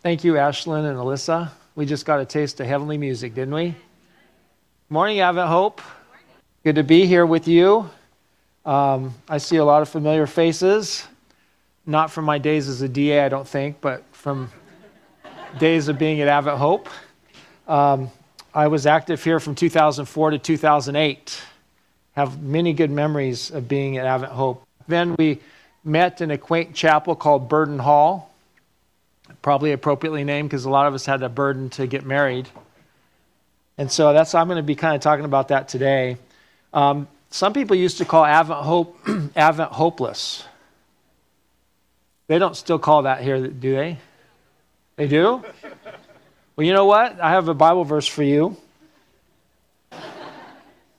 Thank you, Ashlyn and Alyssa. We just got a taste of heavenly music, didn't we? Morning, Advent Hope. Good to be here with you. Um, I see a lot of familiar faces, not from my days as a DA, I don't think, but from days of being at Advent Hope. Um, I was active here from 2004 to 2008. Have many good memories of being at Advent Hope. Then we met in a quaint chapel called Burden Hall, probably appropriately named because a lot of us had a burden to get married. And so that's I'm going to be kind of talking about that today. Um, some people used to call Advent Hope Advent hopeless. They don't still call that here, do they? They do? Well, you know what? I have a Bible verse for you.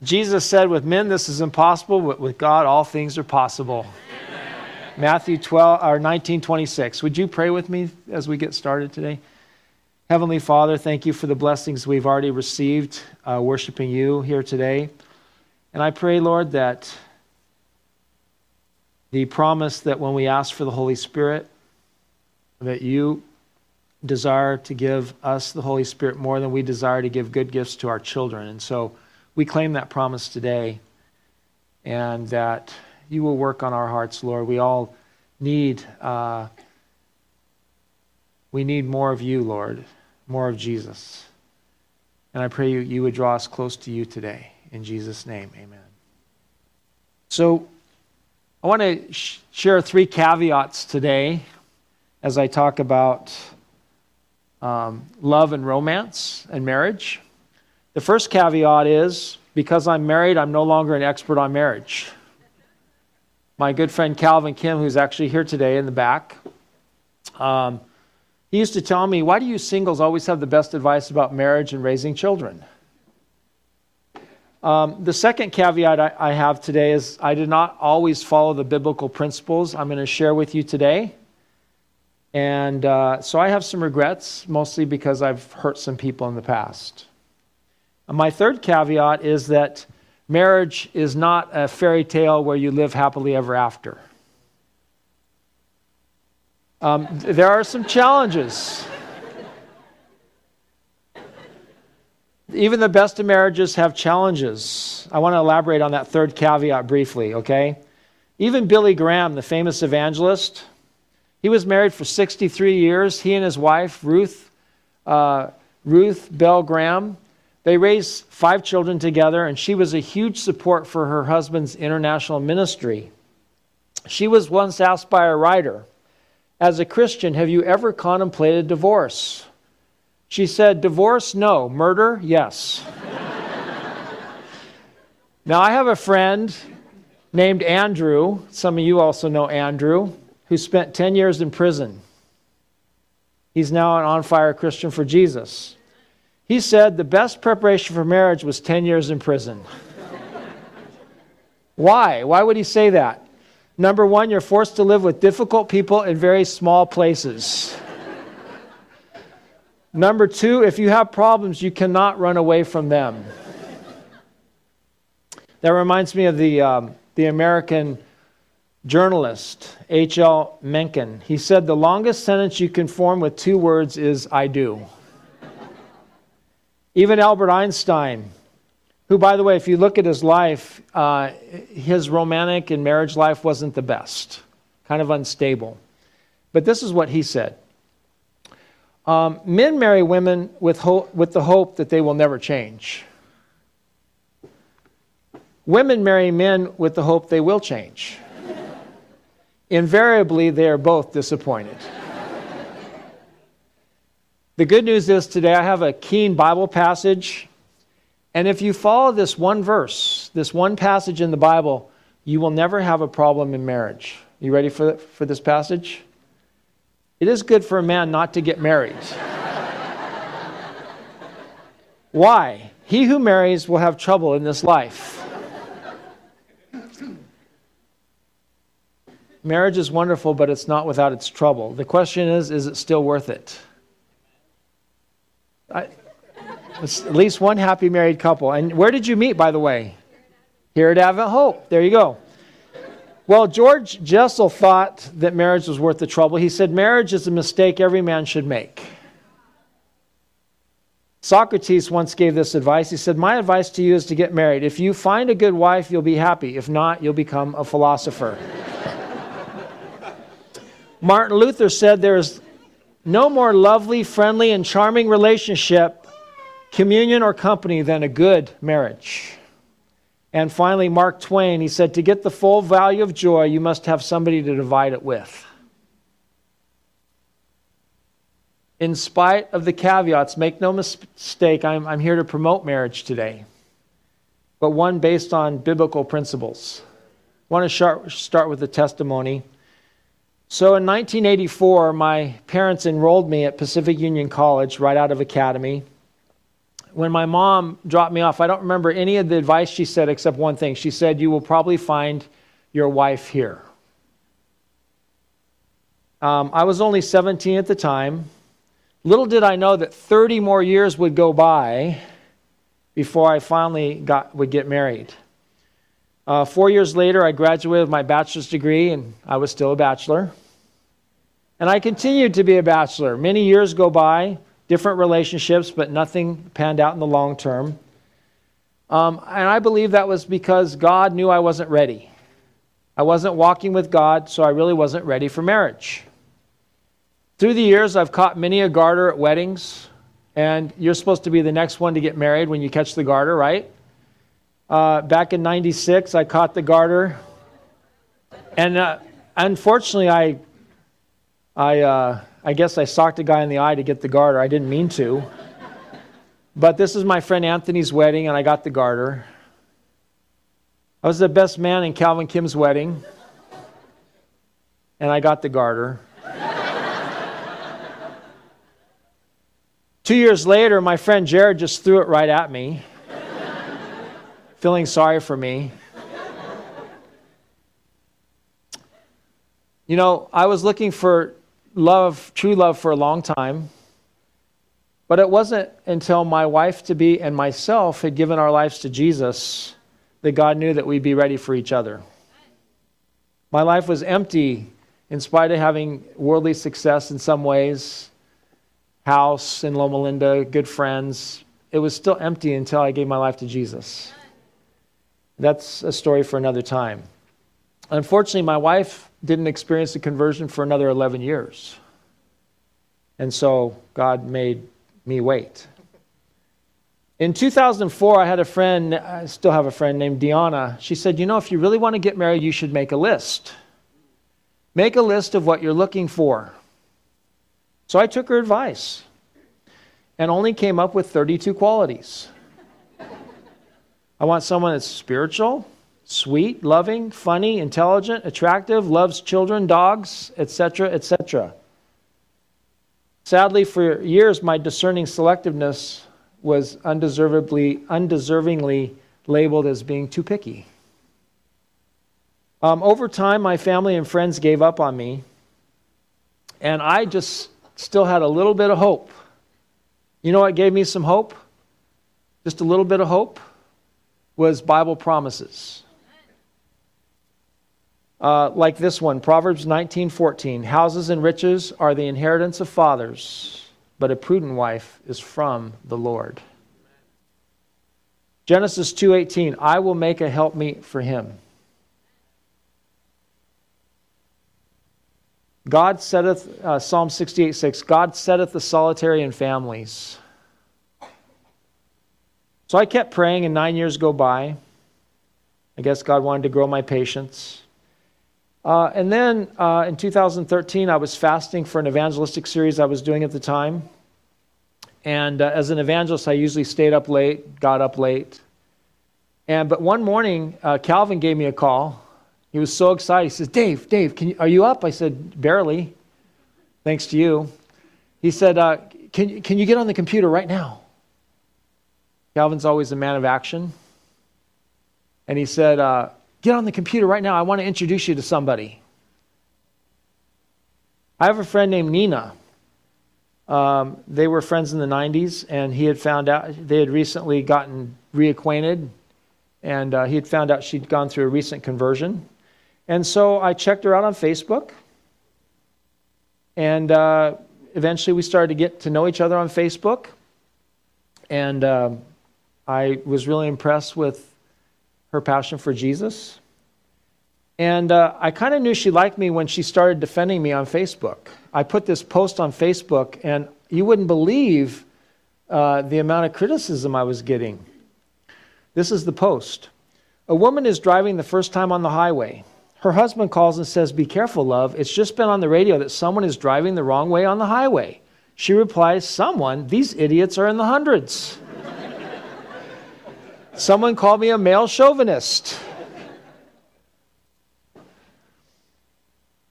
Jesus said, With men this is impossible, but with God all things are possible. Matthew 12 or 19:26. Would you pray with me as we get started today? Heavenly Father, thank you for the blessings we've already received uh, worshiping you here today. And I pray, Lord, that the promise that when we ask for the Holy Spirit, that you desire to give us the Holy Spirit more than we desire to give good gifts to our children. And so we claim that promise today, and that you will work on our hearts, Lord. We all need uh, we need more of you, Lord, more of Jesus. And I pray you, you would draw us close to you today. In Jesus' name, amen. So I want to sh- share three caveats today as I talk about um, love and romance and marriage. The first caveat is because I'm married, I'm no longer an expert on marriage. My good friend Calvin Kim, who's actually here today in the back, um, he used to tell me, Why do you singles always have the best advice about marriage and raising children? Um, the second caveat I, I, have today is I did not always follow the biblical principles I'm going to share with you today. And uh, so I have some regrets, mostly because I've hurt some people in the past. My third caveat is that marriage is not a fairy tale where you live happily ever after. Um, there are some challenges. Even the best of marriages have challenges. I want to elaborate on that third caveat briefly, okay? Even Billy Graham, the famous evangelist, he was married for 63 years. He and his wife, Ruth, uh, Ruth Bell Graham, they raised five children together, and she was a huge support for her husband's international ministry. She was once asked by a writer, As a Christian, have you ever contemplated divorce? She said, Divorce, no. Murder, yes. now, I have a friend named Andrew. Some of you also know Andrew, who spent 10 years in prison. He's now an on fire Christian for Jesus. He said the best preparation for marriage was 10 years in prison. Why? Why would he say that? Number one, you're forced to live with difficult people in very small places. Number two, if you have problems, you cannot run away from them. That reminds me of the, um, the American journalist, H.L. Mencken. He said, The longest sentence you can form with two words is, I do. Even Albert Einstein, who, by the way, if you look at his life, uh, his romantic and marriage life wasn't the best, kind of unstable. But this is what he said um, men marry women with, hope, with the hope that they will never change. Women marry men with the hope they will change. Invariably, they are both disappointed. The good news is today I have a keen Bible passage. And if you follow this one verse, this one passage in the Bible, you will never have a problem in marriage. You ready for, for this passage? It is good for a man not to get married. Why? He who marries will have trouble in this life. Marriage is wonderful, but it's not without its trouble. The question is is it still worth it? I, at least one happy married couple. And where did you meet, by the way? Here at Advent Hope. There you go. Well, George Jessel thought that marriage was worth the trouble. He said, Marriage is a mistake every man should make. Socrates once gave this advice. He said, My advice to you is to get married. If you find a good wife, you'll be happy. If not, you'll become a philosopher. Martin Luther said, There is no more lovely, friendly, and charming relationship, communion, or company than a good marriage. And finally, Mark Twain, he said, To get the full value of joy, you must have somebody to divide it with. In spite of the caveats, make no mistake, I'm, I'm here to promote marriage today, but one based on biblical principles. I want to start with a testimony. So in 1984, my parents enrolled me at Pacific Union College right out of academy when my mom dropped me off, I don't remember any of the advice she said except one thing. She said, You will probably find your wife here. Um, I was only 17 at the time. Little did I know that 30 more years would go by before I finally got, would get married. Uh, four years later, I graduated with my bachelor's degree, and I was still a bachelor. And I continued to be a bachelor. Many years go by different relationships, but nothing panned out in the long term. Um, and I believe that was because God knew I wasn't ready. I wasn't walking with God, so I really wasn't ready for marriage. Through the years, I've caught many a garter at weddings, and you're supposed to be the next one to get married when you catch the garter, right? Uh, back in 96, I caught the garter. And uh, unfortunately, I, I, uh, I guess I socked a guy in the eye to get the garter. I didn't mean to. But this is my friend Anthony's wedding, and I got the garter. I was the best man in Calvin Kim's wedding, and I got the garter. Two years later, my friend Jared just threw it right at me, feeling sorry for me. You know, I was looking for love, true love for a long time. But it wasn't until my wife to be and myself had given our lives to Jesus that God knew that we'd be ready for each other. My life was empty in spite of having worldly success in some ways, house in Loma Linda, good friends. It was still empty until I gave my life to Jesus. That's a story for another time. Unfortunately, my wife didn't experience the conversion for another 11 years. And so God made me wait. In 2004, I had a friend, I still have a friend named Diana. She said, You know, if you really want to get married, you should make a list. Make a list of what you're looking for. So I took her advice and only came up with 32 qualities. I want someone that's spiritual, sweet, loving, funny, intelligent, attractive, loves children, dogs, etc., etc. Sadly, for years, my discerning selectiveness was undeservedly, undeservingly labeled as being too picky. Um, over time, my family and friends gave up on me, and I just still had a little bit of hope. You know what gave me some hope? Just a little bit of hope was Bible promises. Uh, like this one, Proverbs 19:14, houses and riches are the inheritance of fathers, but a prudent wife is from the Lord. Genesis 2:18, I will make a helpmeet for him. God setteth, uh, Psalm 68 6, God setteth the solitary in families. So I kept praying, and nine years go by. I guess God wanted to grow my patience. Uh, and then uh, in 2013, I was fasting for an evangelistic series I was doing at the time. And uh, as an evangelist, I usually stayed up late, got up late. And but one morning, uh, Calvin gave me a call. He was so excited. He says, "Dave, Dave, you, are you up?" I said, "Barely, thanks to you." He said, uh, "Can can you get on the computer right now?" Calvin's always a man of action. And he said, uh, Get on the computer right now. I want to introduce you to somebody. I have a friend named Nina. Um, they were friends in the 90s, and he had found out they had recently gotten reacquainted, and uh, he had found out she'd gone through a recent conversion. And so I checked her out on Facebook. And uh, eventually we started to get to know each other on Facebook. And uh, I was really impressed with her passion for Jesus. And uh, I kind of knew she liked me when she started defending me on Facebook. I put this post on Facebook, and you wouldn't believe uh, the amount of criticism I was getting. This is the post. A woman is driving the first time on the highway. Her husband calls and says, Be careful, love. It's just been on the radio that someone is driving the wrong way on the highway. She replies, Someone? These idiots are in the hundreds. Someone called me a male chauvinist.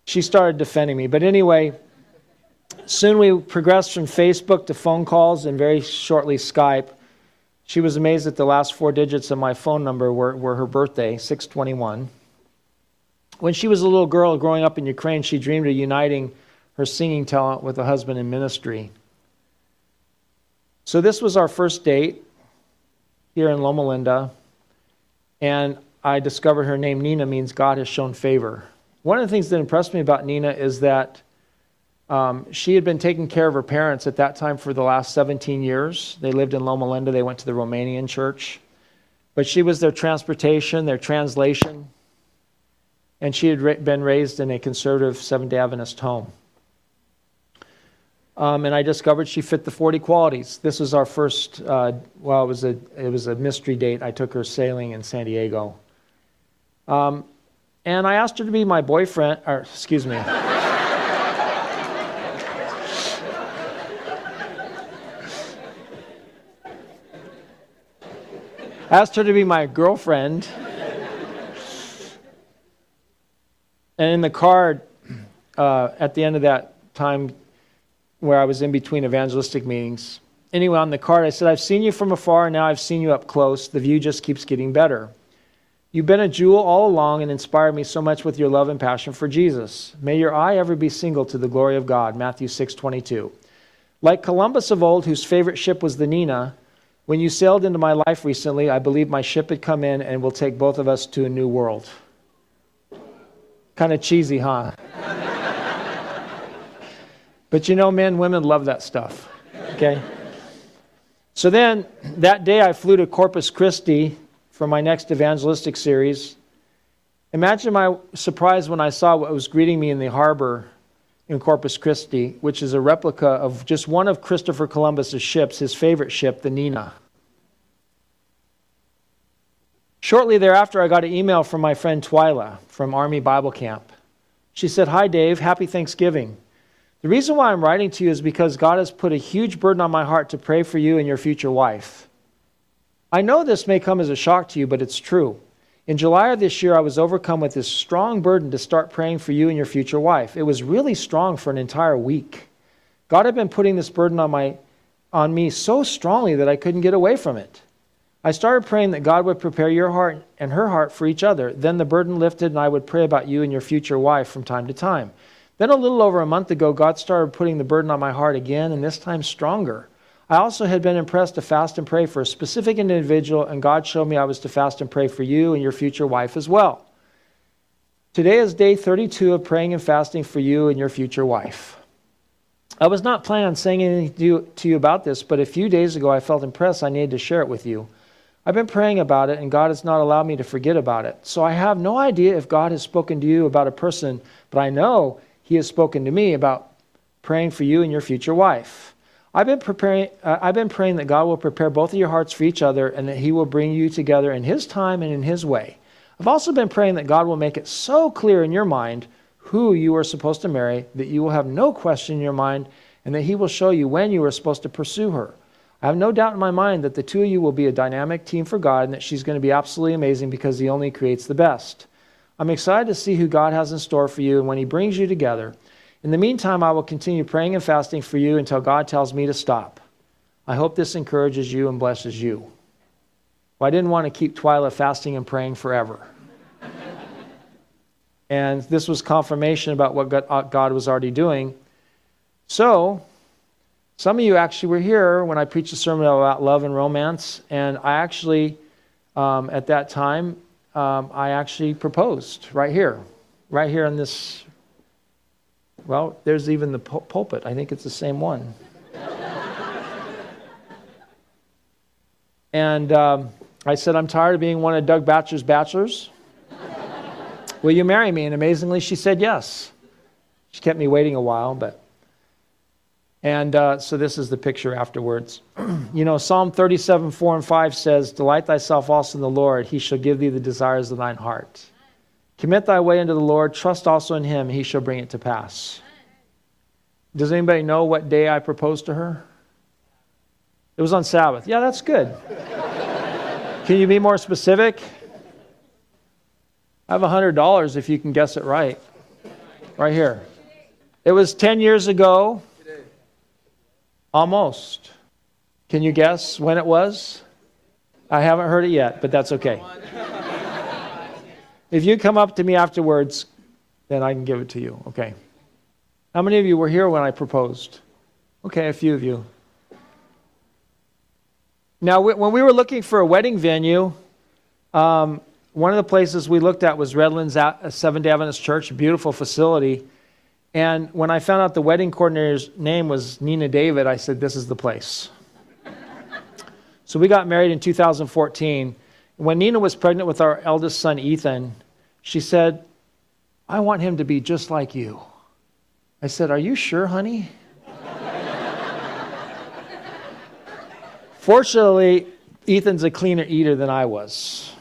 She started defending me. But anyway, soon we progressed from Facebook to phone calls and very shortly Skype. She was amazed that the last four digits of my phone number were, were her birthday, 621. When she was a little girl growing up in Ukraine, she dreamed of uniting her singing talent with a husband in ministry. So this was our first date here in Loma Linda, and I discovered her name Nina means God has shown favor. One of the things that impressed me about Nina is that um, she had been taking care of her parents at that time for the last 17 years. They lived in Loma Linda. They went to the Romanian church. But she was their transportation, their translation, and she had been raised in a conservative Seventh day Adventist home. Um, and I discovered she fit the 40 qualities. This was our first, uh, well, it was, a, it was a mystery date. I took her sailing in San Diego. Um, and I asked her to be my boyfriend, or excuse me. asked her to be my girlfriend. and in the card, uh, at the end of that time where I was in between evangelistic meetings, anyway, on the card, I said, I've seen you from afar, and now I've seen you up close. The view just keeps getting better. You've been a jewel all along and inspired me so much with your love and passion for Jesus. May your eye ever be single to the glory of God. Matthew 6:22. Like Columbus of old, whose favorite ship was the Nina, when you sailed into my life recently, I believe my ship had come in and will take both of us to a new world. Kind of cheesy, huh? But you know, men, women love that stuff. Okay? So then, that day I flew to Corpus Christi for my next evangelistic series. Imagine my surprise when I saw what was greeting me in the harbor in Corpus Christi, which is a replica of just one of Christopher Columbus's ships, his favorite ship, the Nina. Shortly thereafter, I got an email from my friend Twyla from Army Bible Camp. She said, Hi, Dave, happy Thanksgiving. The reason why I'm writing to you is because God has put a huge burden on my heart to pray for you and your future wife. I know this may come as a shock to you, but it's true. In July of this year, I was overcome with this strong burden to start praying for you and your future wife. It was really strong for an entire week. God had been putting this burden on, my, on me so strongly that I couldn't get away from it. I started praying that God would prepare your heart and her heart for each other. Then the burden lifted, and I would pray about you and your future wife from time to time. Then, a little over a month ago, God started putting the burden on my heart again, and this time stronger. I also had been impressed to fast and pray for a specific individual, and God showed me I was to fast and pray for you and your future wife as well. Today is day 32 of praying and fasting for you and your future wife. I was not planning on saying anything to you about this, but a few days ago I felt impressed I needed to share it with you. I've been praying about it, and God has not allowed me to forget about it. So I have no idea if God has spoken to you about a person, but I know He has spoken to me about praying for you and your future wife. I've been, preparing, uh, I've been praying that God will prepare both of your hearts for each other and that He will bring you together in His time and in His way. I've also been praying that God will make it so clear in your mind who you are supposed to marry that you will have no question in your mind and that He will show you when you are supposed to pursue her. I have no doubt in my mind that the two of you will be a dynamic team for God and that she's going to be absolutely amazing because He only creates the best. I'm excited to see who God has in store for you and when He brings you together. In the meantime, I will continue praying and fasting for you until God tells me to stop. I hope this encourages you and blesses you. Well, I didn't want to keep Twyla fasting and praying forever. and this was confirmation about what uh, God was already doing. So, some of you actually were here when I preached a sermon about love and romance, and I actually, um, at that time, um, I actually proposed right here. right here in this. Well, there's even the pulpit. I think it's the same one. and um, I said, I'm tired of being one of Doug Batchelor's bachelors. Will you marry me? And amazingly, she said yes. She kept me waiting a while, but. And uh, so this is the picture afterwards. you know, Psalm 37, 4 and 5 says, Delight thyself also in the Lord, he shall give thee the desires of thine heart. Commit thy way unto the Lord, trust also in him, he shall bring it to pass. Does anybody know what day I proposed to her? It was on Sabbath. Yeah, that's good. Can you be more specific? I have $100 if you can guess it right. Right here. It was 10 years ago. Almost. Can you guess when it was? I haven't heard it yet, but that's okay. if you come up to me afterwards, then I can give it to you. Okay. How many of you were here when I proposed? Okay, a few of you. Now, when we were looking for a wedding venue, um, one of the places we looked at was Redlands Seventh Adventist Church, beautiful facility. And when I found out the wedding coordinator's name was Nina David, I said, This is the place. so we got married in 2014. When Nina was pregnant with our eldest son, Ethan, she said, I want him to be just like you. I said, Are you sure, honey? Fortunately, Ethan's a cleaner eater than I was.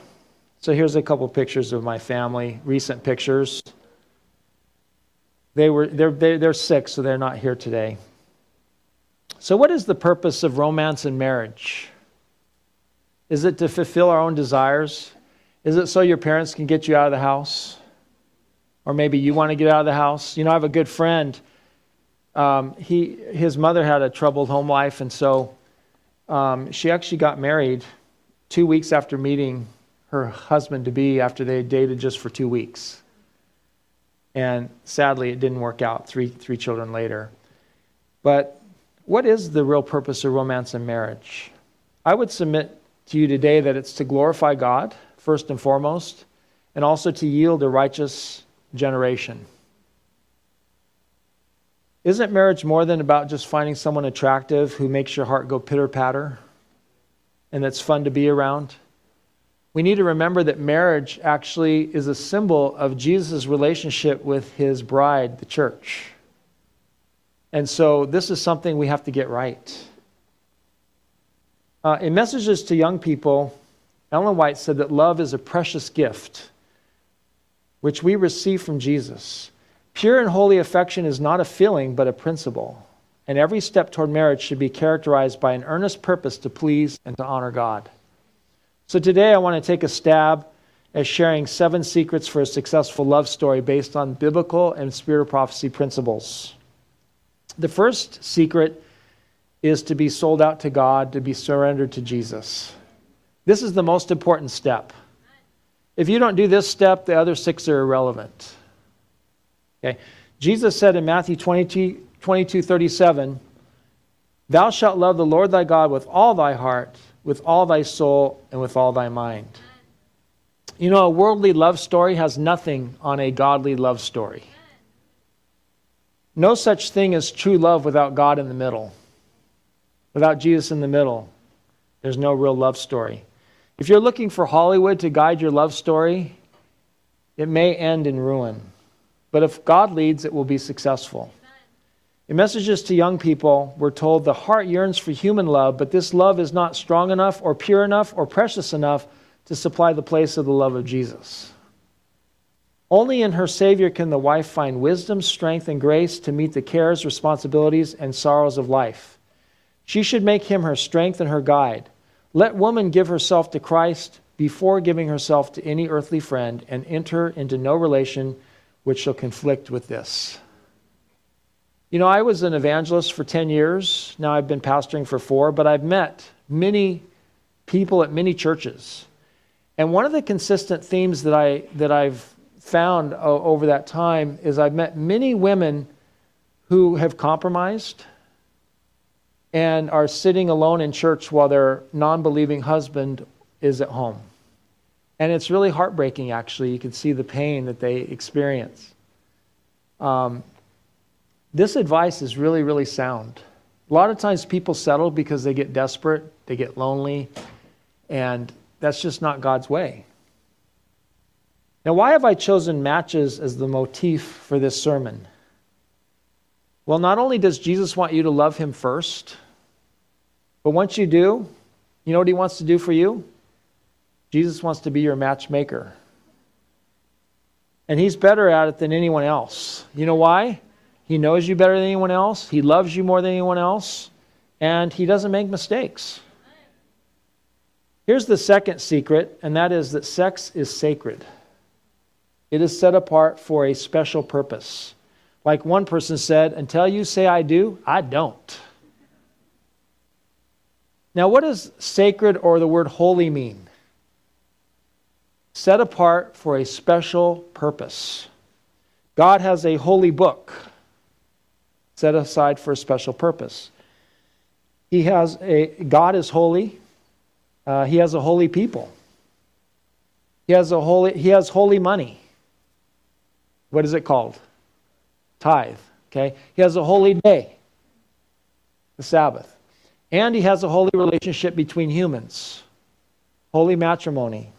So here's a couple pictures of my family, recent pictures. They were, they're, they're sick, so they're not here today. So, what is the purpose of romance and marriage? Is it to fulfill our own desires? Is it so your parents can get you out of the house? Or maybe you want to get out of the house? You know, I have a good friend. Um, he, his mother had a troubled home life, and so um, she actually got married two weeks after meeting her husband to be after they dated just for two weeks. And sadly, it didn't work out, three, three children later. But what is the real purpose of romance and marriage? I would submit to you today that it's to glorify God, first and foremost, and also to yield a righteous generation. Isn't marriage more than about just finding someone attractive who makes your heart go pitter patter and that's fun to be around? We need to remember that marriage actually is a symbol of Jesus' relationship with his bride, the church. And so this is something we have to get right. Uh, in messages to young people, Ellen White said that love is a precious gift which we receive from Jesus. Pure and holy affection is not a feeling, but a principle. And every step toward marriage should be characterized by an earnest purpose to please and to honor God. So today I want to take a stab at sharing seven secrets for a successful love story based on biblical and spirit prophecy principles. The first secret is to be sold out to God, to be surrendered to Jesus. This is the most important step. If you don't do this step, the other six are irrelevant. Okay. Jesus said in Matthew 22, 22 37, Thou shalt love the Lord thy God with all thy heart with all thy soul and with all thy mind. You know, a worldly love story has nothing on a godly love story. No such thing as true love without God in the middle. Without Jesus in the middle, there's no real love story. If you're looking for Hollywood to guide your love story, it may end in ruin. But if God leads, it will be successful. In messages to young people, we're told the heart yearns for human love, but this love is not strong enough or pure enough or precious enough to supply the place of the love of Jesus. Only in her Savior can the wife find wisdom, strength, and grace to meet the cares, responsibilities, and sorrows of life. She should make him her strength and her guide. Let woman give herself to Christ before giving herself to any earthly friend and enter into no relation which shall conflict with this. You know, I was an evangelist for 10 years. Now I've been pastoring for four, but I've met many people at many churches. And one of the consistent themes that, I, that I've found over that time is I've met many women who have compromised and are sitting alone in church while their non believing husband is at home. And it's really heartbreaking, actually. You can see the pain that they experience. Um, this advice is really, really sound. A lot of times people settle because they get desperate, they get lonely, and that's just not God's way. Now, why have I chosen matches as the motif for this sermon? Well, not only does Jesus want you to love him first, but once you do, you know what he wants to do for you? Jesus wants to be your matchmaker. And he's better at it than anyone else. You know why? He knows you better than anyone else, he loves you more than anyone else, and he doesn't make mistakes. Here's the second secret, and that is that sex is sacred. It is set apart for a special purpose. Like one person said, until you say I do, I don't. Now, what does sacred or the word holy mean? Set apart for a special purpose. God has a holy book set aside for a special purpose. He has a God is holy. Uh, he has a holy people. He has a holy. He has holy money. What is it called? Tithe. Okay. He has a holy day, the Sabbath, and he has a holy relationship between humans, holy matrimony.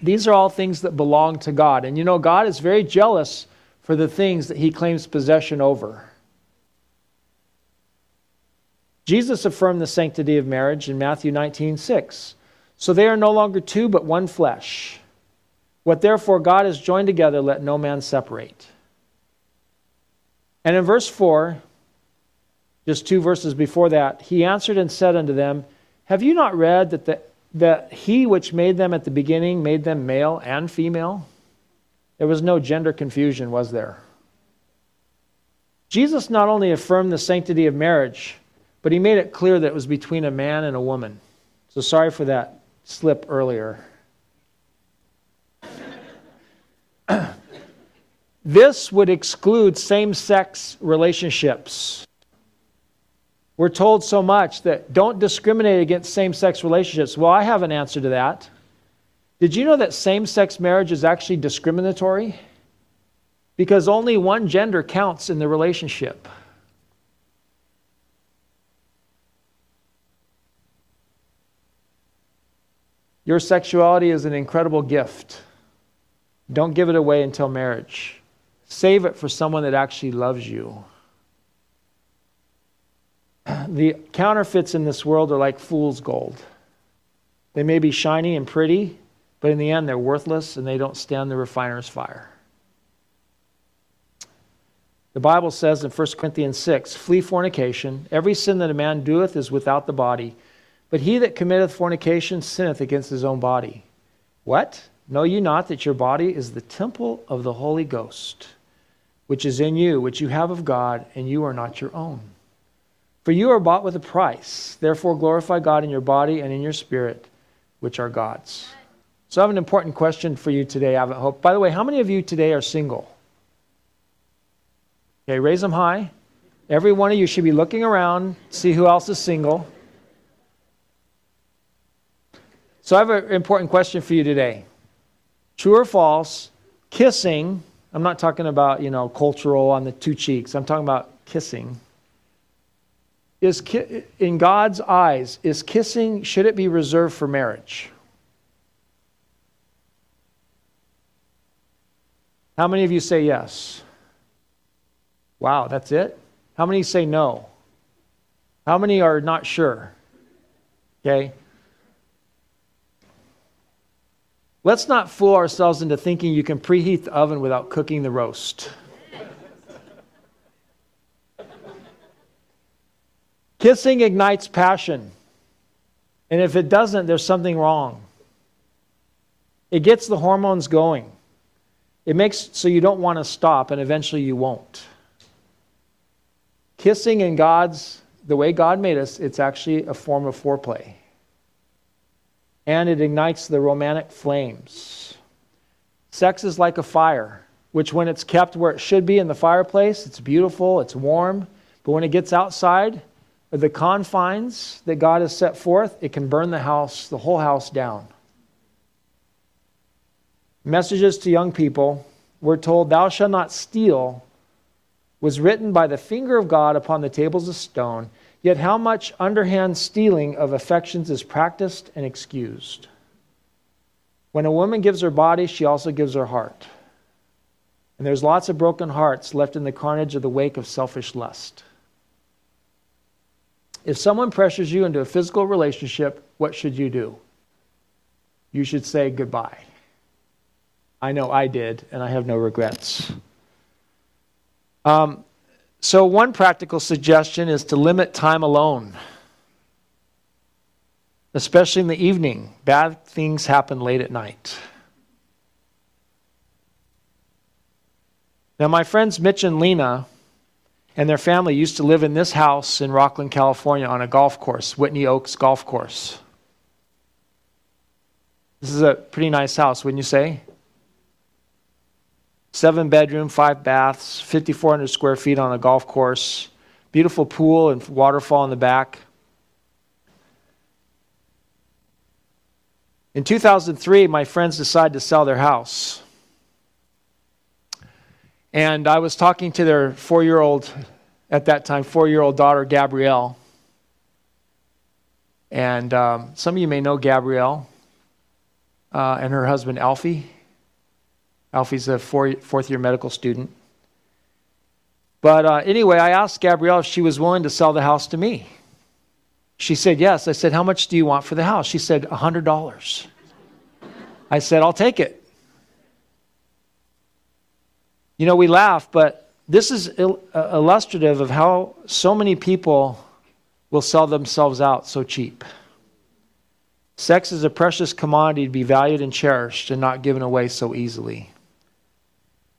These are all things that belong to God, and you know God is very jealous for the things that he claims possession over. Jesus affirmed the sanctity of marriage in Matthew 19 6. So they are no longer two, but one flesh. What therefore God has joined together, let no man separate. And in verse 4, just two verses before that, he answered and said unto them, Have you not read that, the, that he which made them at the beginning made them male and female? There was no gender confusion, was there? Jesus not only affirmed the sanctity of marriage, but he made it clear that it was between a man and a woman. So sorry for that slip earlier. this would exclude same sex relationships. We're told so much that don't discriminate against same sex relationships. Well, I have an answer to that. Did you know that same sex marriage is actually discriminatory? Because only one gender counts in the relationship. Your sexuality is an incredible gift. Don't give it away until marriage. Save it for someone that actually loves you. The counterfeits in this world are like fool's gold. They may be shiny and pretty, but in the end, they're worthless and they don't stand the refiner's fire. The Bible says in 1 Corinthians 6 Flee fornication. Every sin that a man doeth is without the body, but he that committeth fornication sinneth against his own body. What? Know ye not that your body is the temple of the Holy Ghost, which is in you, which you have of God, and you are not your own? For you are bought with a price. Therefore glorify God in your body and in your spirit, which are God's. So I have an important question for you today, I hope. By the way, how many of you today are single? Okay, raise them high. Every one of you should be looking around, see who else is single. So I have an important question for you today. True or false, kissing, I'm not talking about, you know, cultural on the two cheeks. I'm talking about kissing. Is ki- in God's eyes, is kissing should it be reserved for marriage? How many of you say yes? Wow, that's it? How many say no? How many are not sure? Okay. Let's not fool ourselves into thinking you can preheat the oven without cooking the roast. Kissing ignites passion. And if it doesn't, there's something wrong. It gets the hormones going. It makes so you don't want to stop, and eventually you won't. Kissing in God's, the way God made us, it's actually a form of foreplay. And it ignites the romantic flames. Sex is like a fire, which when it's kept where it should be in the fireplace, it's beautiful, it's warm. But when it gets outside the confines that God has set forth, it can burn the house, the whole house down. Messages to young people, we're told, Thou shalt not steal, was written by the finger of God upon the tables of stone. Yet how much underhand stealing of affections is practiced and excused? When a woman gives her body, she also gives her heart. And there's lots of broken hearts left in the carnage of the wake of selfish lust. If someone pressures you into a physical relationship, what should you do? You should say goodbye. I know I did, and I have no regrets. Um, so, one practical suggestion is to limit time alone, especially in the evening. Bad things happen late at night. Now, my friends Mitch and Lena and their family used to live in this house in Rocklin, California on a golf course, Whitney Oaks Golf Course. This is a pretty nice house, wouldn't you say? Seven bedroom, five baths, 5,400 square feet on a golf course, beautiful pool and waterfall in the back. In 2003, my friends decided to sell their house. And I was talking to their four year old, at that time, four year old daughter, Gabrielle. And um, some of you may know Gabrielle uh, and her husband, Alfie. Alfie's a four, fourth year medical student. But uh, anyway, I asked Gabrielle if she was willing to sell the house to me. She said yes. I said, How much do you want for the house? She said, $100. I said, I'll take it. You know, we laugh, but this is uh, illustrative of how so many people will sell themselves out so cheap. Sex is a precious commodity to be valued and cherished and not given away so easily.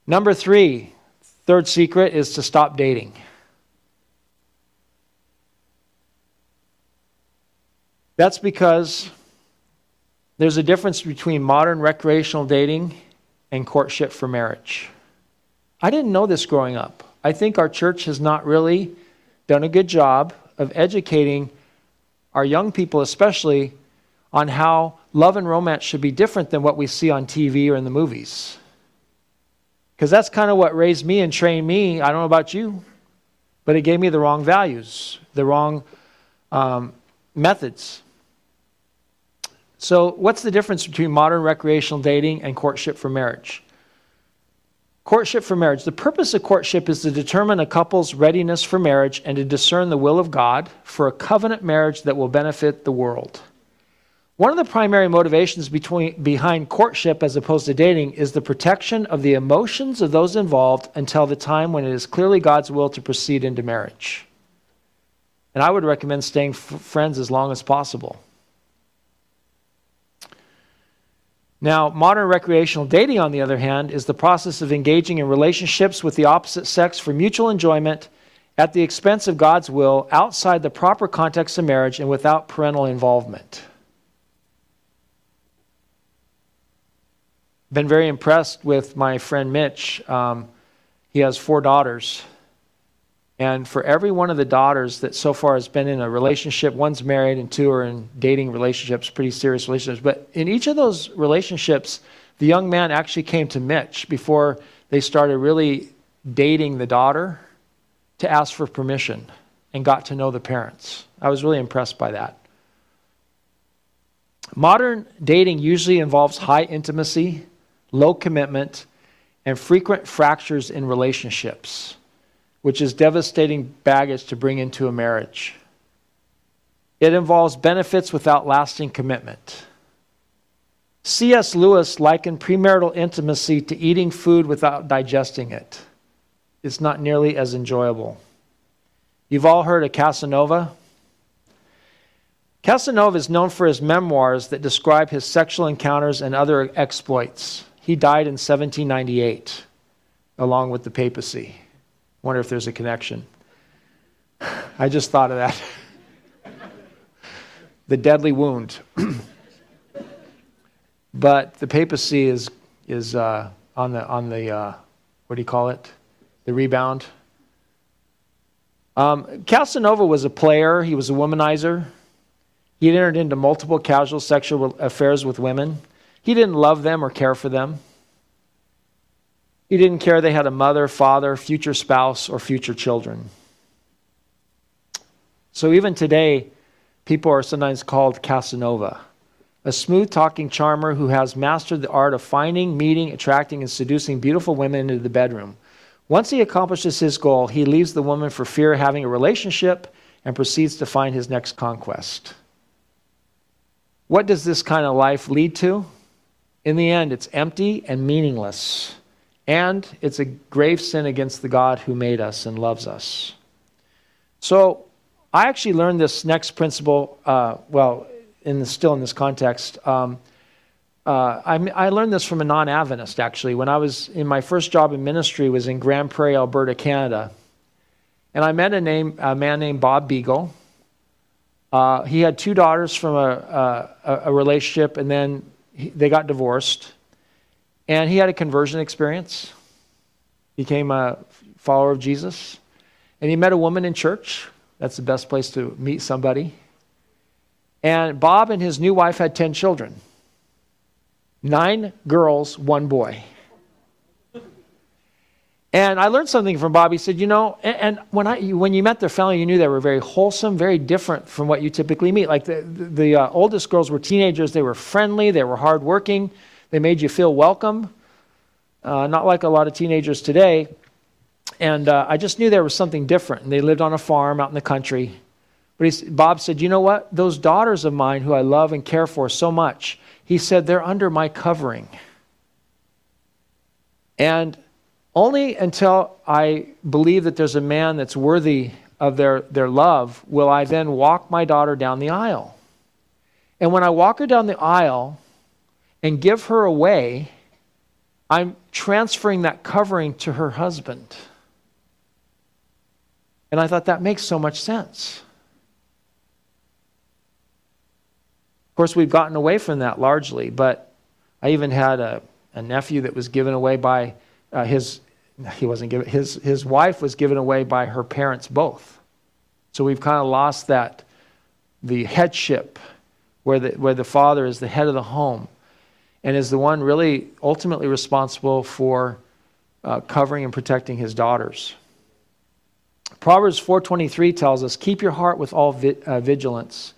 Number three, third secret is to stop dating. That's because there's a difference between modern recreational dating and courtship for marriage. I didn't know this growing up. I think our church has not really done a good job of educating our young people, especially, on how love and romance should be different than what we see on TV or in the movies. Because that's kind of what raised me and trained me. I don't know about you, but it gave me the wrong values, the wrong um, methods. So, what's the difference between modern recreational dating and courtship for marriage? Courtship for marriage. The purpose of courtship is to determine a couple's readiness for marriage and to discern the will of God for a covenant marriage that will benefit the world. One of the primary motivations between, behind courtship as opposed to dating is the protection of the emotions of those involved until the time when it is clearly God's will to proceed into marriage. And I would recommend staying friends as long as possible. Now, modern recreational dating, on the other hand, is the process of engaging in relationships with the opposite sex for mutual enjoyment at the expense of God's will outside the proper context of marriage and without parental involvement. Been very impressed with my friend Mitch. Um, he has four daughters. And for every one of the daughters that so far has been in a relationship, one's married and two are in dating relationships, pretty serious relationships. But in each of those relationships, the young man actually came to Mitch before they started really dating the daughter to ask for permission and got to know the parents. I was really impressed by that. Modern dating usually involves high intimacy, low commitment, and frequent fractures in relationships which is devastating baggage to bring into a marriage. It involves benefits without lasting commitment. C.S. Lewis likened premarital intimacy to eating food without digesting it. It's not nearly as enjoyable. You've all heard of Casanova. Casanova is known for his memoirs that describe his sexual encounters and other exploits. He died in 1798, along with the papacy. Wonder if there's a connection. I just thought of that. the deadly wound. but the papacy is, is uh, on the, on the uh, what do you call it? The rebound. Um, Casanova was a player, he was a womanizer. He entered into multiple casual sexual affairs with women. He didn't love them or care for them. He didn't care they had a mother, father, future spouse, or future children. So even today, people are sometimes called Casanova, a smooth talking charmer who has mastered the art of finding, meeting, attracting, and seducing beautiful women into the bedroom. Once he accomplishes his goal, he leaves the woman for fear of having a relationship and proceeds to find his next conquest. What does this kind of life lead to? In the end, it's empty and meaningless. And it's a grave sin against the God who made us and loves us. So, I actually learned this next principle, uh, well, in the, still in this context. Um, uh, I, I, learned this from a non-Adventist, actually. When I was in my first job in ministry was in Grand Prairie, Alberta, Canada. And I met a, name, a man named Bob Beagle. Uh, he had two daughters from a, a, a relationship, and then he, they got divorced. And he had a conversion experience, became a follower of Jesus. And he met a woman in church. That's the best place to meet somebody. And Bob and his new wife had 10 children nine girls, one boy. And I learned something from Bob. He said, you know, and, and when I when you met their family, you knew they were very wholesome, very different from what you typically meet. Like the the uh, oldest girls were teenagers. They were friendly. They were hardworking. They made you feel welcome. Uh, not like a lot of teenagers today. And uh, I just knew there was something different. And they lived on a farm out in the country. But he, Bob said, you know what? Those daughters of mine who I love and care for so much, he said, they're under my covering. And only until I believe that there's a man that's worthy of their, their love will I then walk my daughter down the aisle. And when I walk her down the aisle and give her away, I'm transferring that covering to her husband. And I thought that makes so much sense. Of course, we've gotten away from that largely, but I even had a, a nephew that was given away by uh, his he wasn't given his his wife was given away by her parents both. So we've kind of lost that the headship where the where the father is the head of the home and is the one really ultimately responsible for uh, covering and protecting his daughters. Proverbs 4:23 tells us, "Keep your heart with all vi- uh, vigilance,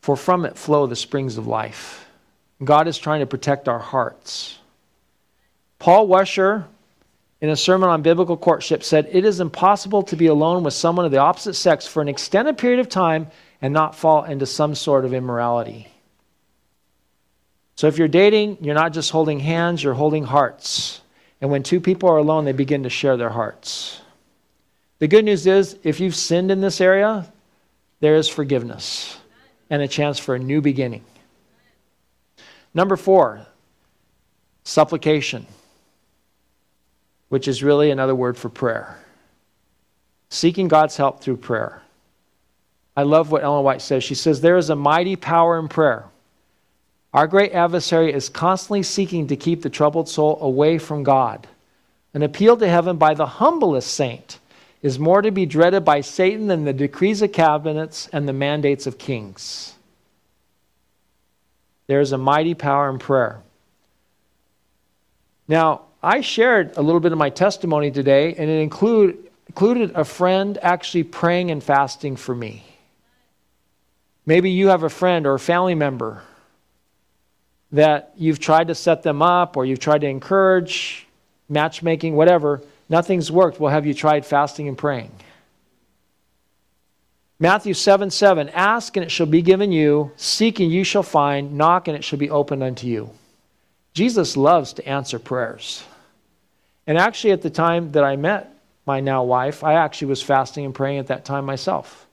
for from it flow the springs of life." God is trying to protect our hearts. Paul Washer in a sermon on biblical courtship, said, It is impossible to be alone with someone of the opposite sex for an extended period of time and not fall into some sort of immorality. So if you're dating, you're not just holding hands, you're holding hearts. And when two people are alone, they begin to share their hearts. The good news is, if you've sinned in this area, there is forgiveness and a chance for a new beginning. Number four, supplication which is really another word for prayer. Seeking God's help through prayer. I love what Ellen White says. She says, There is a mighty power in prayer. Our great adversary is constantly seeking to keep the troubled soul away from God. An appeal to heaven by the humblest saint is more to be dreaded by Satan than the decrees of cabinets and the mandates of kings. There is a mighty power in prayer. Now, I shared a little bit of my testimony today, and it include, included a friend actually praying and fasting for me. Maybe you have a friend or a family member that you've tried to set them up or you've tried to encourage, matchmaking, whatever. Nothing's worked. Well, have you tried fasting and praying? Matthew 7 7 Ask and it shall be given you, seek and you shall find, knock and it shall be opened unto you. Jesus loves to answer prayers. And actually, at the time that I met my now wife, I actually was fasting and praying at that time myself.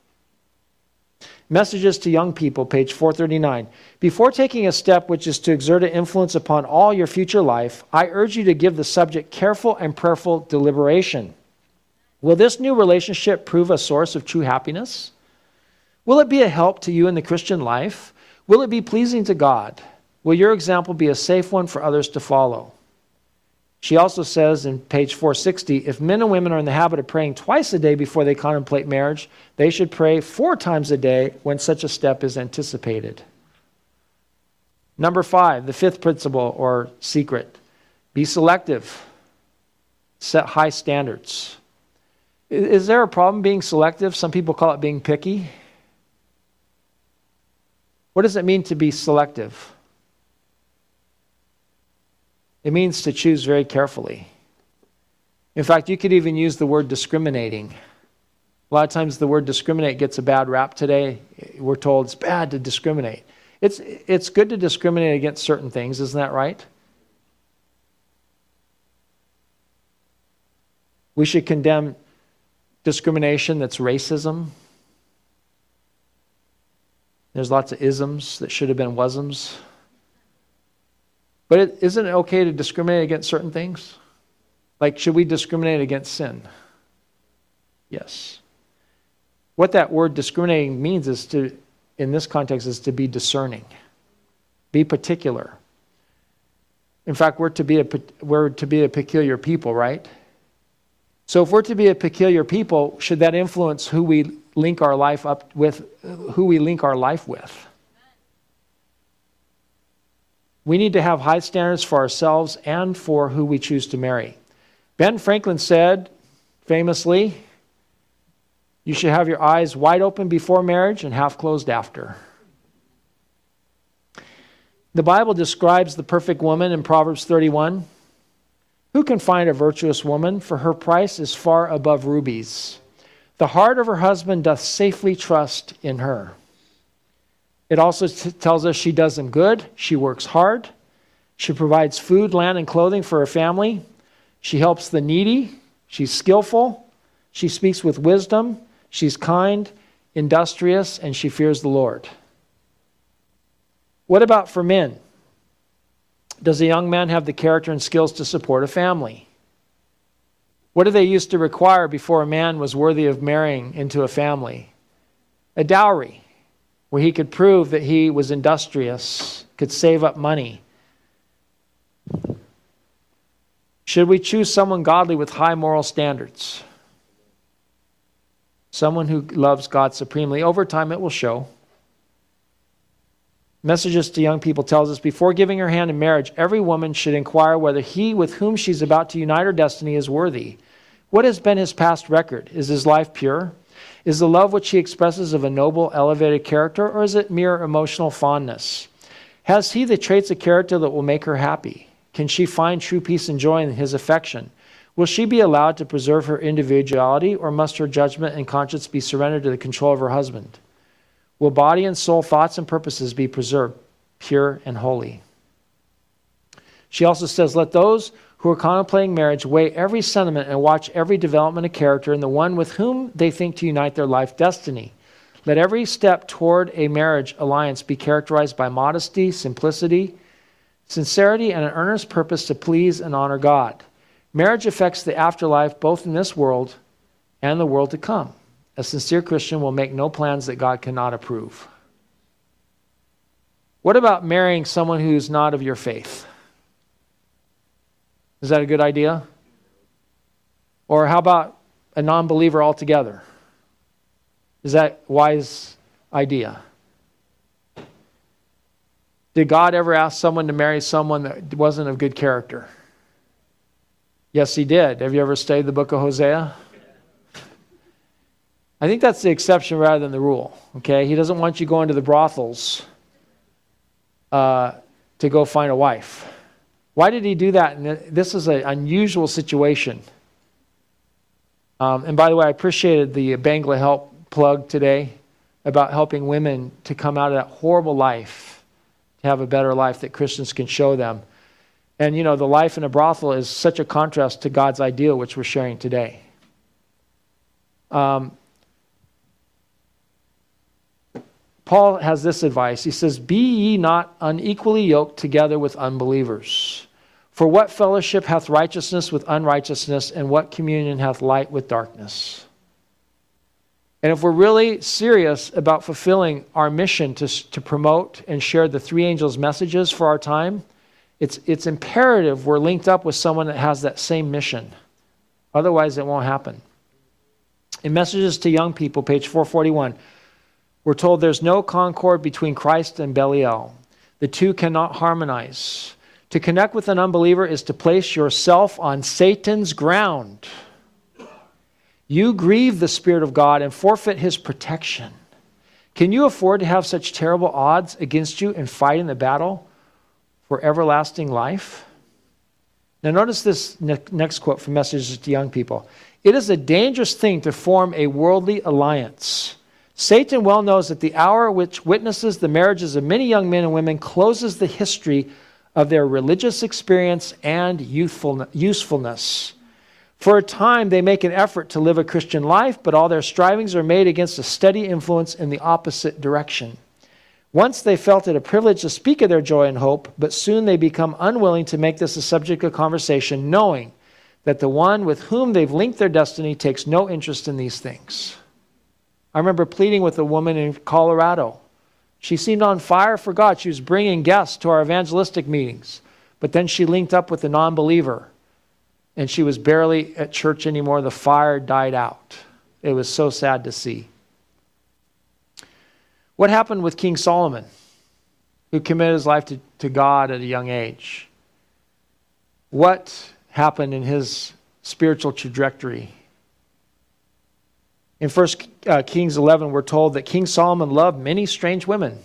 Messages to young people, page 439. Before taking a step which is to exert an influence upon all your future life, I urge you to give the subject careful and prayerful deliberation. Will this new relationship prove a source of true happiness? Will it be a help to you in the Christian life? Will it be pleasing to God? Will your example be a safe one for others to follow? She also says in page 460 if men and women are in the habit of praying twice a day before they contemplate marriage, they should pray four times a day when such a step is anticipated. Number five, the fifth principle or secret be selective. set high standards. Is there a problem being selective? Some people call it being picky. What does it mean to be selective? It means to choose very carefully. In fact, you could even use the word discriminating. A lot of times the word discriminate gets a bad rap today. We're told it's bad to discriminate. It's, it's good to discriminate against certain things, isn't that right? We should condemn discrimination that's racism. There's lots of isms that should have been wasms. But is isn't it okay to discriminate against certain things? Like, should we discriminate against sin? Yes. What that word discriminating means is to, in this context, is to be discerning, be particular. In fact, we're to be a, we're to be a peculiar people, right? So if we're to be a peculiar people, should that influence who we link our life up with, who we link our life with? We need to have high standards for ourselves and for who we choose to marry. Ben Franklin said famously, you should have your eyes wide open before marriage and half closed after. The Bible describes the perfect woman in Proverbs 31. Who can find a virtuous woman? For her price is far above rubies. The heart of her husband doth safely trust in her. It also t- tells us she does them good, she works hard, she provides food, land, and clothing for her family, she helps the needy, she's skillful, she speaks with wisdom, she's kind, industrious, and she fears the Lord. What about for men? Does a young man have the character and skills to support a family? What did they used to require before a man was worthy of marrying into a family? A dowry, where he could prove that he was industrious, could save up money. Should we choose someone godly with high moral standards? Someone who loves God supremely. Over time, it will show. Messages to young people tells us before giving her hand in marriage, every woman should inquire whether he with whom she's about to unite her destiny is worthy. What has been his past record? Is his life pure? Is the love which he expresses of a noble, elevated character, or is it mere emotional fondness? Has he the traits of character that will make her happy? Can she find true peace and joy in his affection? Will she be allowed to preserve her individuality, or must her judgment and conscience be surrendered to the control of her husband? will body and soul, thoughts and purposes be preserved, pure and holy. She also says, Let those who are contemplating marriage weigh every sentiment and watch every development of character in the one with whom they think to unite their life destiny. Let every step toward a marriage alliance be characterized by modesty, simplicity, sincerity, and an earnest purpose to please and honor God. Marriage affects the afterlife both in this world and the world to come. A sincere Christian will make no plans that God cannot approve. What about marrying someone who's not of your faith? Is that a good idea? Or how about a non believer altogether? Is that wise idea? Did God ever ask someone to marry someone that wasn't of good character? Yes, he did. Have you ever studied the book of Hosea? I think that's the exception rather than the rule. Okay, he doesn't want you going to the brothels uh, to go find a wife. Why did he do that? And this is an unusual situation. Um, and by the way, I appreciated the Bangla Help plug today about helping women to come out of that horrible life, to have a better life that Christians can show them. And you know, the life in a brothel is such a contrast to God's ideal, which we're sharing today. Um, Paul has this advice. He says, Be ye not unequally yoked together with unbelievers. For what fellowship hath righteousness with unrighteousness, and what communion hath light with darkness? And if we're really serious about fulfilling our mission to, to promote and share the three angels' messages for our time, it's, it's imperative we're linked up with someone that has that same mission. Otherwise, it won't happen. In Messages to Young People, page 441, we're told there's no concord between Christ and Belial. The two cannot harmonize. To connect with an unbeliever is to place yourself on Satan's ground. You grieve the Spirit of God and forfeit his protection. Can you afford to have such terrible odds against you in fighting the battle for everlasting life? Now, notice this next quote from Messages to Young People. It is a dangerous thing to form a worldly alliance. Satan well knows that the hour which witnesses the marriages of many young men and women closes the history of their religious experience and usefulness. For a time, they make an effort to live a Christian life, but all their strivings are made against a steady influence in the opposite direction. Once they felt it a privilege to speak of their joy and hope, but soon they become unwilling to make this a subject of conversation, knowing that the one with whom they've linked their destiny takes no interest in these things. I remember pleading with a woman in Colorado. She seemed on fire for God. She was bringing guests to our evangelistic meetings, but then she linked up with a non believer and she was barely at church anymore. The fire died out. It was so sad to see. What happened with King Solomon, who committed his life to, to God at a young age? What happened in his spiritual trajectory? In 1 uh, Kings 11, we're told that King Solomon loved many strange women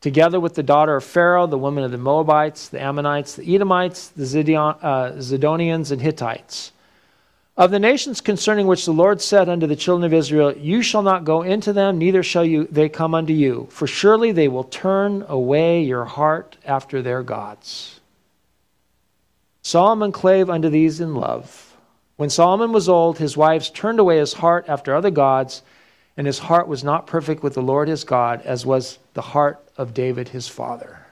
together with the daughter of Pharaoh, the women of the Moabites, the Ammonites, the Edomites, the uh, Zidonians, and Hittites. Of the nations concerning which the Lord said unto the children of Israel, You shall not go into them, neither shall you, they come unto you, for surely they will turn away your heart after their gods. Solomon clave unto these in love. When Solomon was old, his wives turned away his heart after other gods, and his heart was not perfect with the Lord his God, as was the heart of David his father.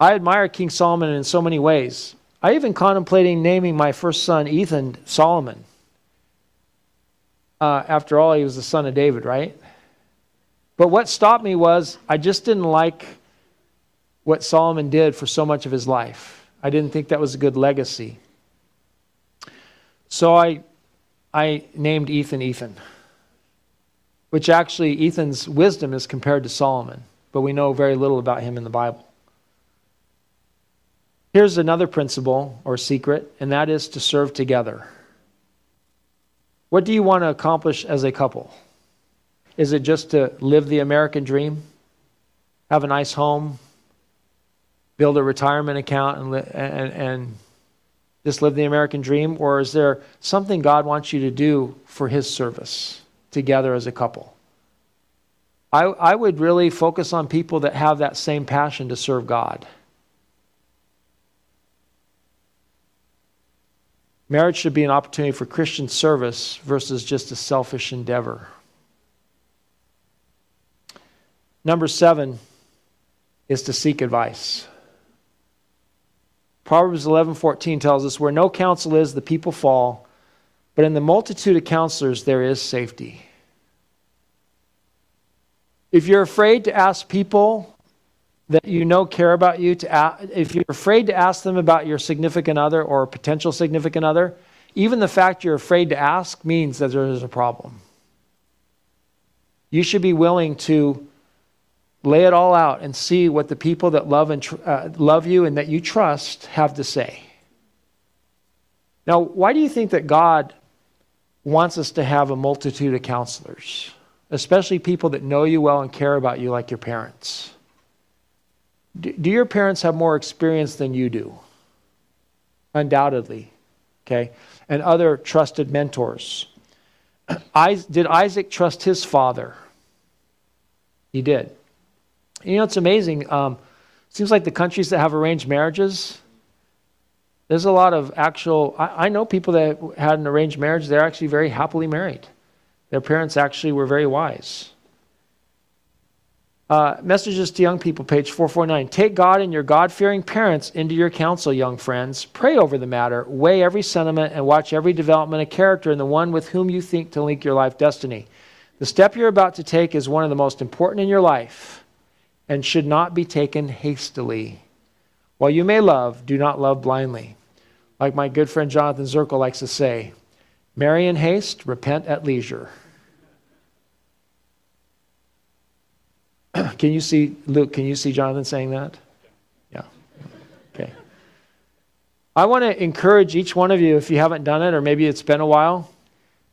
I admire King Solomon in so many ways. I even contemplating naming my first son Ethan Solomon. Uh, after all, he was the son of David, right? But what stopped me was I just didn't like what Solomon did for so much of his life. I didn't think that was a good legacy. So I, I named Ethan Ethan which actually Ethan's wisdom is compared to Solomon, but we know very little about him in the Bible. Here's another principle or secret, and that is to serve together. What do you want to accomplish as a couple? Is it just to live the American dream? Have a nice home? Build a retirement account and, and, and just live the American dream? Or is there something God wants you to do for His service? together as a couple. I, I would really focus on people that have that same passion to serve God. Marriage should be an opportunity for Christian service versus just a selfish endeavor. Number seven is to seek advice. Proverbs 11:14 tells us where no counsel is the people fall but in the multitude of counselors, there is safety. If you're afraid to ask people that you know care about you, to ask, if you're afraid to ask them about your significant other or potential significant other, even the fact you're afraid to ask means that there is a problem. You should be willing to lay it all out and see what the people that love and tr- uh, love you and that you trust have to say. Now, why do you think that God wants us to have a multitude of counselors, especially people that know you well and care about you like your parents. Do your parents have more experience than you do? Undoubtedly. Okay? And other trusted mentors. Did Isaac trust his father? He did. You know, it's amazing. Um, seems like the countries that have arranged marriages, there's a lot of actual, I, I, know people that had an arranged marriage, they're actually very happily married. Their parents actually were very wise. Uh, messages to young people, page 449. Take God and your God fearing parents into your counsel, young friends. Pray over the matter, weigh every sentiment, and watch every development of character in the one with whom you think to link your life destiny. The step you're about to take is one of the most important in your life and should not be taken hastily. While you may love, do not love blindly. Like my good friend Jonathan Zirkle likes to say, marry in haste, repent at leisure. can you see, Luke, can you see Jonathan saying that? Yeah. Okay. I want to encourage each one of you, if you haven't done it, or maybe it's been a while,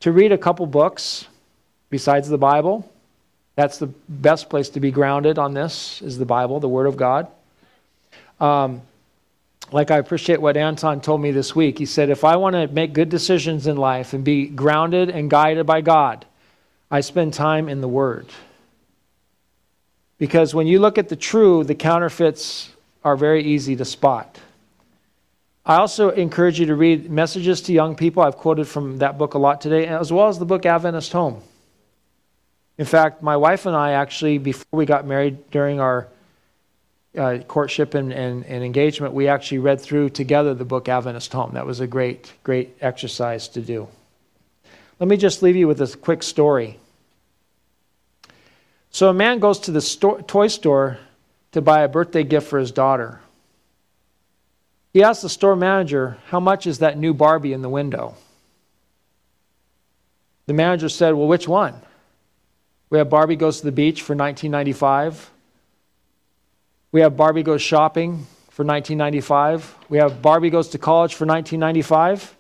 to read a couple books besides the Bible. That's the best place to be grounded on this is the Bible, the Word of God. Um, like I appreciate what Anton told me this week. He said, if I want to make good decisions in life and be grounded and guided by God, I spend time in the Word. Because when you look at the true, the counterfeits are very easy to spot. I also encourage you to read Messages to Young People. I've quoted from that book a lot today, as well as the book Adventist Home. In fact, my wife and I actually, before we got married, during our uh, courtship and, and, and engagement, we actually read through together the book Adventist Home. That was a great, great exercise to do. Let me just leave you with this quick story. So, a man goes to the store, toy store to buy a birthday gift for his daughter. He asks the store manager, How much is that new Barbie in the window? The manager said, Well, which one? We have Barbie Goes to the Beach for 1995. We have Barbie Goes Shopping for 1995. We have Barbie Goes to College for 1995.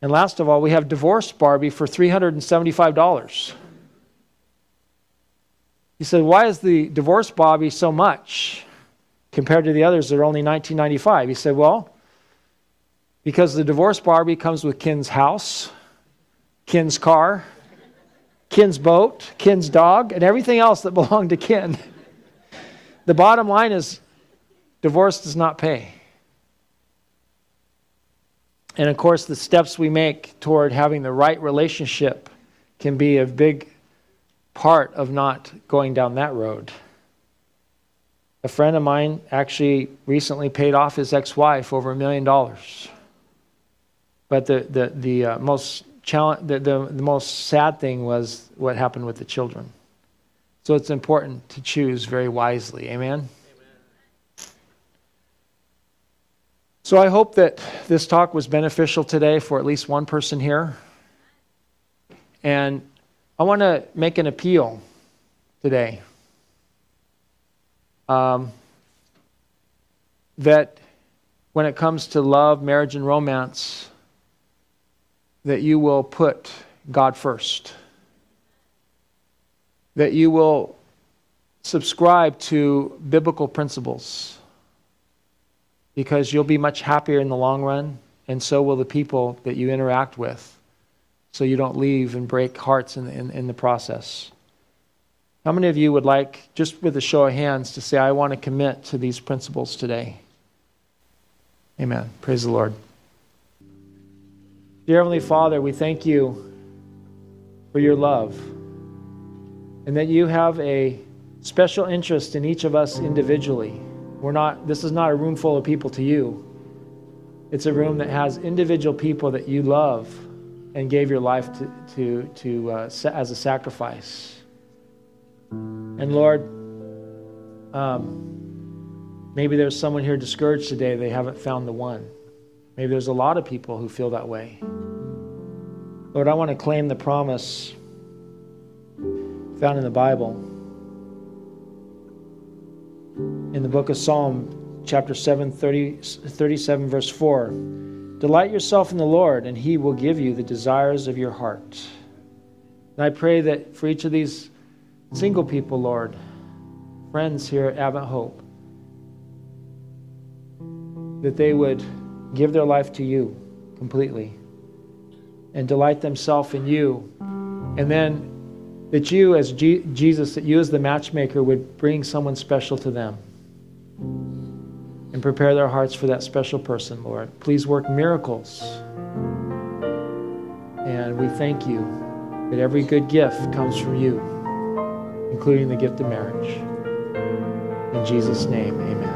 And last of all, we have Divorced Barbie for $375. He said, Why is the Divorced Barbie so much compared to the others that are only 1995? He said, Well, because the Divorced Barbie comes with Ken's house, Ken's car, Ken's boat, Ken's dog, and everything else that belonged to Ken. The bottom line is divorce does not pay. And of course, the steps we make toward having the right relationship can be a big part of not going down that road. A friend of mine actually recently paid off his ex wife over a million dollars. But the, the, the uh, most challenge, the, the, the most sad thing was what happened with the children. So it's important to choose very wisely. Amen? Amen? So I hope that this talk was beneficial today for at least one person here. And I want to make an appeal today. Um, that when it comes to love, marriage, and romance, that you will put God first. That you will subscribe to biblical principles because you'll be much happier in the long run, and so will the people that you interact with, so you don't leave and break hearts in, in, in the process. How many of you would like, just with a show of hands, to say, I want to commit to these principles today? Amen. Praise the Lord. Dear Heavenly Father, we thank you for your love and that you have a special interest in each of us individually. We're not, this is not a room full of people to you. It's a room that has individual people that you love and gave your life to, to, to uh, as a sacrifice. And Lord, um, maybe there's someone here discouraged today, they haven't found the one. Maybe there's a lot of people who feel that way. Lord, I want to claim the promise found in the Bible in the book of Psalm, chapter 7, 30, 37, verse 4. Delight yourself in the Lord, and he will give you the desires of your heart. And I pray that for each of these single people, Lord, friends here at Advent Hope, that they would give their life to you completely and delight themselves in you. And then that you, as G- Jesus, that you, as the matchmaker, would bring someone special to them and prepare their hearts for that special person, Lord. Please work miracles. And we thank you that every good gift comes from you, including the gift of marriage. In Jesus' name, amen.